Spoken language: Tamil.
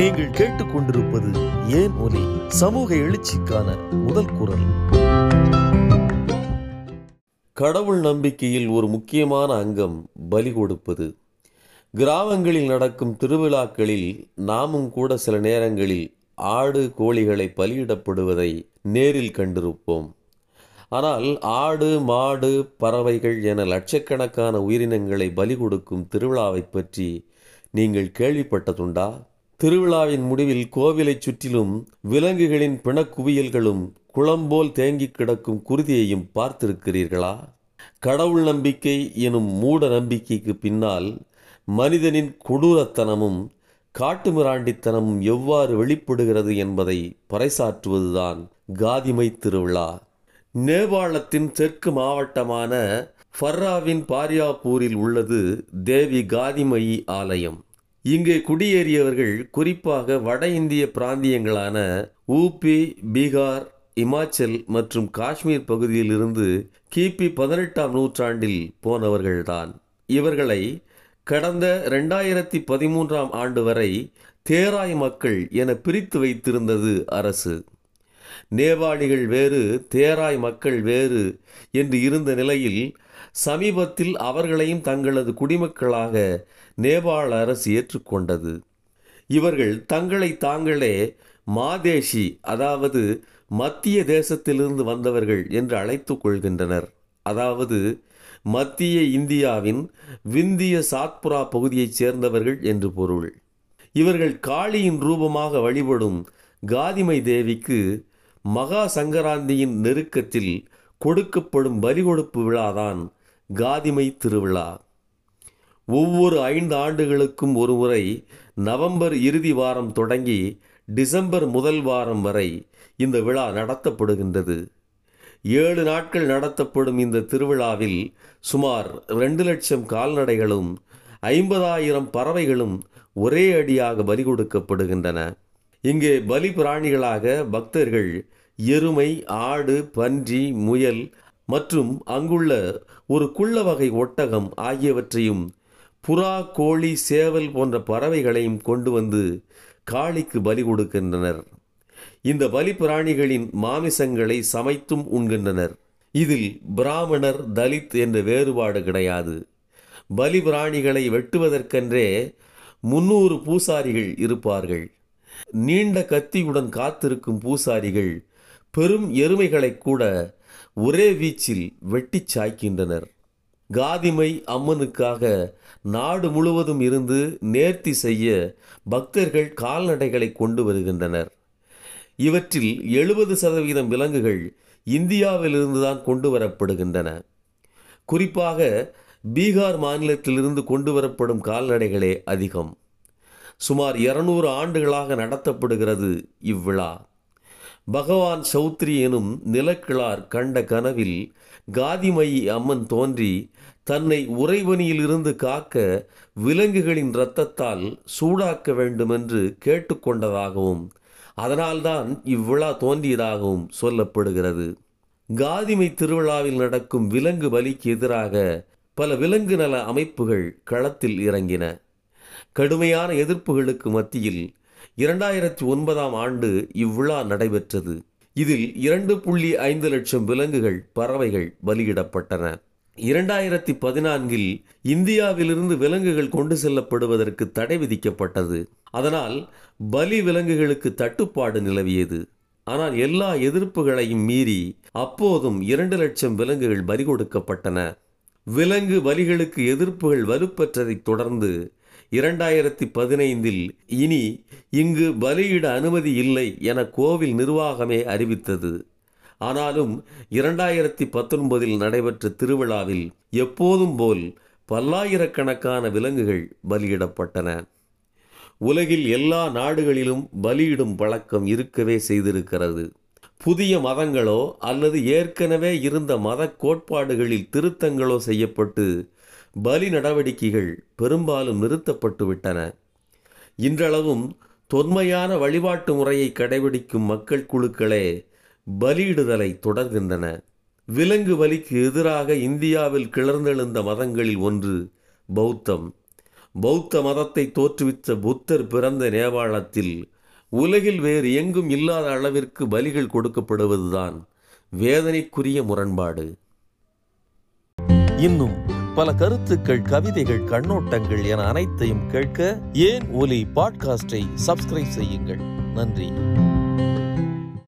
நீங்கள் கேட்டுக்கொண்டிருப்பது ஏன் ஒலி? சமூக எழுச்சிக்கான முதல் குரல். கடவுள் நம்பிக்கையில் ஒரு முக்கியமான அங்கம் பலி கொடுப்பது. கிராமங்களில் நடக்கும் திருவிழாக்களில் நாமும் கூட சில நேரங்களில் ஆடு கோழிகளை பலியிடப்படுவதை நேரில் கண்டிருப்போம். ஆனால் ஆடு மாடு பறவைகள் என லட்சக்கணக்கான உயிரினங்களை பலி கொடுக்கும் திருவிழாவை பற்றி நீங்கள் கேள்விப்பட்டதுண்டா? திருவிழாவின் முடிவில் கோவிலைச் சுற்றிலும் விலங்குகளின் பிணக்குவியல்களும் குளம்போல் தேங்கி கிடக்கும் குருதியையும் பார்த்திருக்கிறீர்களா? கடவுள் நம்பிக்கை எனும் மூட நம்பிக்கைக்கு பின்னால் மனிதனின் கொடூரத்தனமும் காட்டுமிராண்டித்தனமும் எவ்வாறு வெளிப்படுகிறது என்பதை பறைசாற்றுவதுதான் காதிமை திருவிழா. நேபாளத்தின் தெற்கு மாவட்டமான ஃபர்ராவின் பாரியாப்பூரில் உள்ளது தேவி காதிமயி ஆலயம். இங்கே குடியேறியவர்கள் குறிப்பாக வட இந்திய பிராந்தியங்களான ஊபி பீகார் இமாச்சல் மற்றும் காஷ்மீர் பகுதியிலிருந்து கிபி பதினெட்டாம் நூற்றாண்டில் போனவர்கள்தான். இவர்களை கடந்த ரெண்டாயிரத்தி பதிமூன்றாம் ஆண்டு வரை தேராய் மக்கள் என பிரித்து வைத்திருந்தது அரசு. நேபாளிகள் வேறு தேராய் மக்கள் வேறு என்று இருந்த நிலையில் சமீபத்தில் அவர்களையும் தங்களது குடிமக்களாக நேபாள அரசு ஏற்றுக்கொண்டது. இவர்கள் தங்களை தாங்களே மாதேஷி அதாவது மத்திய தேசத்திலிருந்து வந்தவர்கள் என்று அழைத்து கொள்கின்றனர். அதாவது மத்திய இந்தியாவின் விந்திய சாத்புரா பகுதியைச் சேர்ந்தவர்கள் என்று பொருள். இவர்கள் காளியின் ரூபமாக வழிபடும் காதிமை தேவிக்கு மகா சங்கராந்தியின் நெருக்கத்தில் கொடுக்கப்படும் பலி கொடுப்பு விழாதான் காதிமை திருவிழா. ஒவ்வொரு ஐந்து ஆண்டுகளுக்கும் ஒருமுறை நவம்பர் இறுதி வாரம் தொடங்கி டிசம்பர் முதல் வாரம் வரை இந்த விழா நடத்தப்படுகின்றது. ஏழு நாட்கள் நடத்தப்படும் இந்த திருவிழாவில் சுமார் ரெண்டு லட்சம் கால்நடைகளும் ஐம்பதாயிரம் பறவைகளும் ஒரே அடியாக பலி கொடுக்கப்படுகின்றன. இங்கே பலி பிராணிகளாக பக்தர்கள் எருமை ஆடு பன்றி முயல் மற்றும் அங்குள்ள ஒரு குள்ள வகை ஒட்டகம் ஆகியவற்றையும் புறா கோழி சேவல் போன்ற பறவைகளையும் கொண்டு வந்து காளிக்கு பலி கொடுக்கின்றனர். இந்த பலி பிராணிகளின் மாமிசங்களை சமைத்தும் உண்கின்றனர். இதில் பிராமணர் தலித் என்ற வேறுபாடு கிடையாது. பலி பிராணிகளை வெட்டுவதற்கென்றே முன்னூறு பூசாரிகள் இருப்பார்கள். நீண்ட கத்தியுடன் காத்திருக்கும் பூசாரிகள் பெரும் எருமைகளை கூட ஒரே வீச்சில் வெட்டிச் சாய்க்கின்றனர். காதிமை அம்மனுக்காக நாடு முழுவதும் இருந்து நேர்த்தி செய்ய பக்தர்கள் கால்நடைகளை கொண்டு வருகின்றனர். இவற்றில் எழுபது சதவீதம் விலங்குகள் இந்தியாவிலிருந்து தான் கொண்டு வரப்படுகின்றன. குறிப்பாக பீகார் மாநிலத்திலிருந்து கொண்டு வரப்படும் கால்நடைகளே அதிகம். சுமார் இருநூறு ஆண்டுகளாக நடத்தப்படுகிறது இவ்விழா. பகவான் சௌத்ரி எனும் நிலக்கிழார் கண்ட கனவில் காதிமயி அம்மன் தோன்றி தன்னை உறைவனியிலிருந்து காக்க விலங்குகளின் இரத்தத்தால் சூடாக்க வேண்டுமென்று கேட்டுக்கொண்டதாகவும் அதனால்தான் இவ்விழா தோன்றியதாகவும் சொல்லப்படுகிறது. காதிமை திருவிழாவில் நடக்கும் விலங்கு பலிக்கு எதிராக பல விலங்கு நல அமைப்புகள் களத்தில் இறங்கின. கடுமையான எதிர்ப்புகளுக்கு மத்தியில் இரண்டாயிரத்தி ஒன்பதாம் ஆண்டு இவ்விழா நடைபெற்றது. இதில் இரண்டு புள்ளி ஐந்து லட்சம் விலங்குகள் பறவைகள் பலியிடப்பட்டன. இரண்டாயிரத்தி பதினான்கில் இந்தியாவிலிருந்து விலங்குகள் கொண்டு செல்லப்படுவதற்கு தடை விதிக்கப்பட்டது. அதனால் பலி விலங்குகளுக்கு தட்டுப்பாடு நிலவியது. ஆனால் எல்லா எதிர்ப்புகளையும் மீறி அப்போதும் இரண்டு லட்சம் விலங்குகள் பலி கொடுக்கப்பட்டன. விலங்கு பலிகளுக்கு எதிர்ப்புகள் வலுப்பெற்றதைத் தொடர்ந்து இரண்டாயிரத்தி பதினைந்தில் இனி இங்கு பலியிட அனுமதி இல்லை என கோவில் நிர்வாகமே அறிவித்தது. ஆனாலும் இரண்டாயிரத்தி பத்தொன்பதில் நடைபெற்ற திருவிழாவில் எப்போதும் போல் பல்லாயிரக்கணக்கான விலங்குகள் பலியிடப்பட்டன. உலகில் எல்லா நாடுகளிலும் பலியிடும் பழக்கம் இருக்கவே செய்திருக்கிறது. புதிய மதங்களோ அல்லது ஏற்கனவே இருந்த மத கோட்பாடுகளில் திருத்தங்களோ செய்யப்பட்டு பலி நடவடிக்கைகள் பெரும்பாலும் நிறுத்தப்பட்டு விட்டன. இன்றளவும் தொன்மையான வழிபாட்டு முறையை கடைபிடிக்கும் மக்கள் குழுக்களே பலியிடுதலை தொடர்கின்றன. விலங்கு வலிக்கு எதிராக இந்தியாவில் கிளர்ந்தெழுந்த மதங்களில் ஒன்று பௌத்தம். பௌத்த மதத்தை தோற்றுவித்த புத்தர் பிறந்த நேபாளத்தில் உலகில் வேறு எங்கும் இல்லாத அளவிற்கு பலிகள் கொடுக்கப்படுவதுதான் வேதனைக்குரிய முரண்பாடு. இன்னும் பல கருத்துக்கள் கவிதைகள் கண்ணோட்டங்கள் என அனைத்தையும் கேட்க ஏன் ஒலி பாட்காஸ்டை சப்ஸ்கிரைப் செய்யுங்கள். நன்றி.